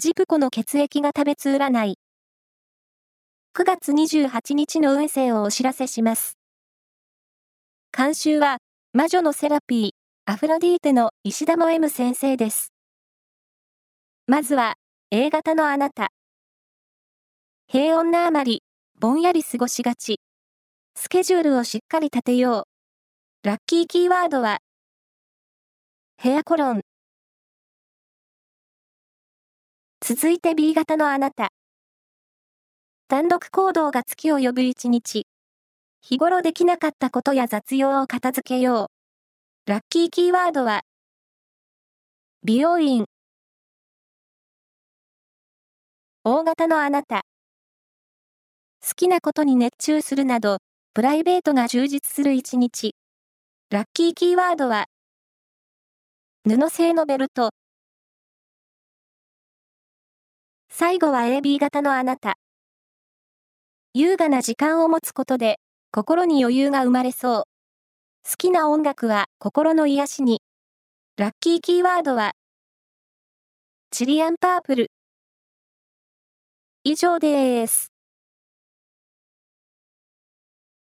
ジプコの血液が食べつ占い。9月28日の運勢をお知らせします。監修は、魔女のセラピー、アフロディーテの石田も M 先生です。まずは、A 型のあなた。平穏なあまり、ぼんやり過ごしがち。スケジュールをしっかり立てよう。ラッキーキーワードは、ヘアコロン。続いて B 型のあなた。単独行動が月を呼ぶ一日。日頃できなかったことや雑用を片付けよう。ラッキーキーワードは、美容院。大型のあなた。好きなことに熱中するなど、プライベートが充実する一日。ラッキーキーワードは、布製のベルト。最後は AB 型のあなた。優雅な時間を持つことで、心に余裕が生まれそう。好きな音楽は心の癒しに。ラッキーキーワードは、チリアンパープル。以上です。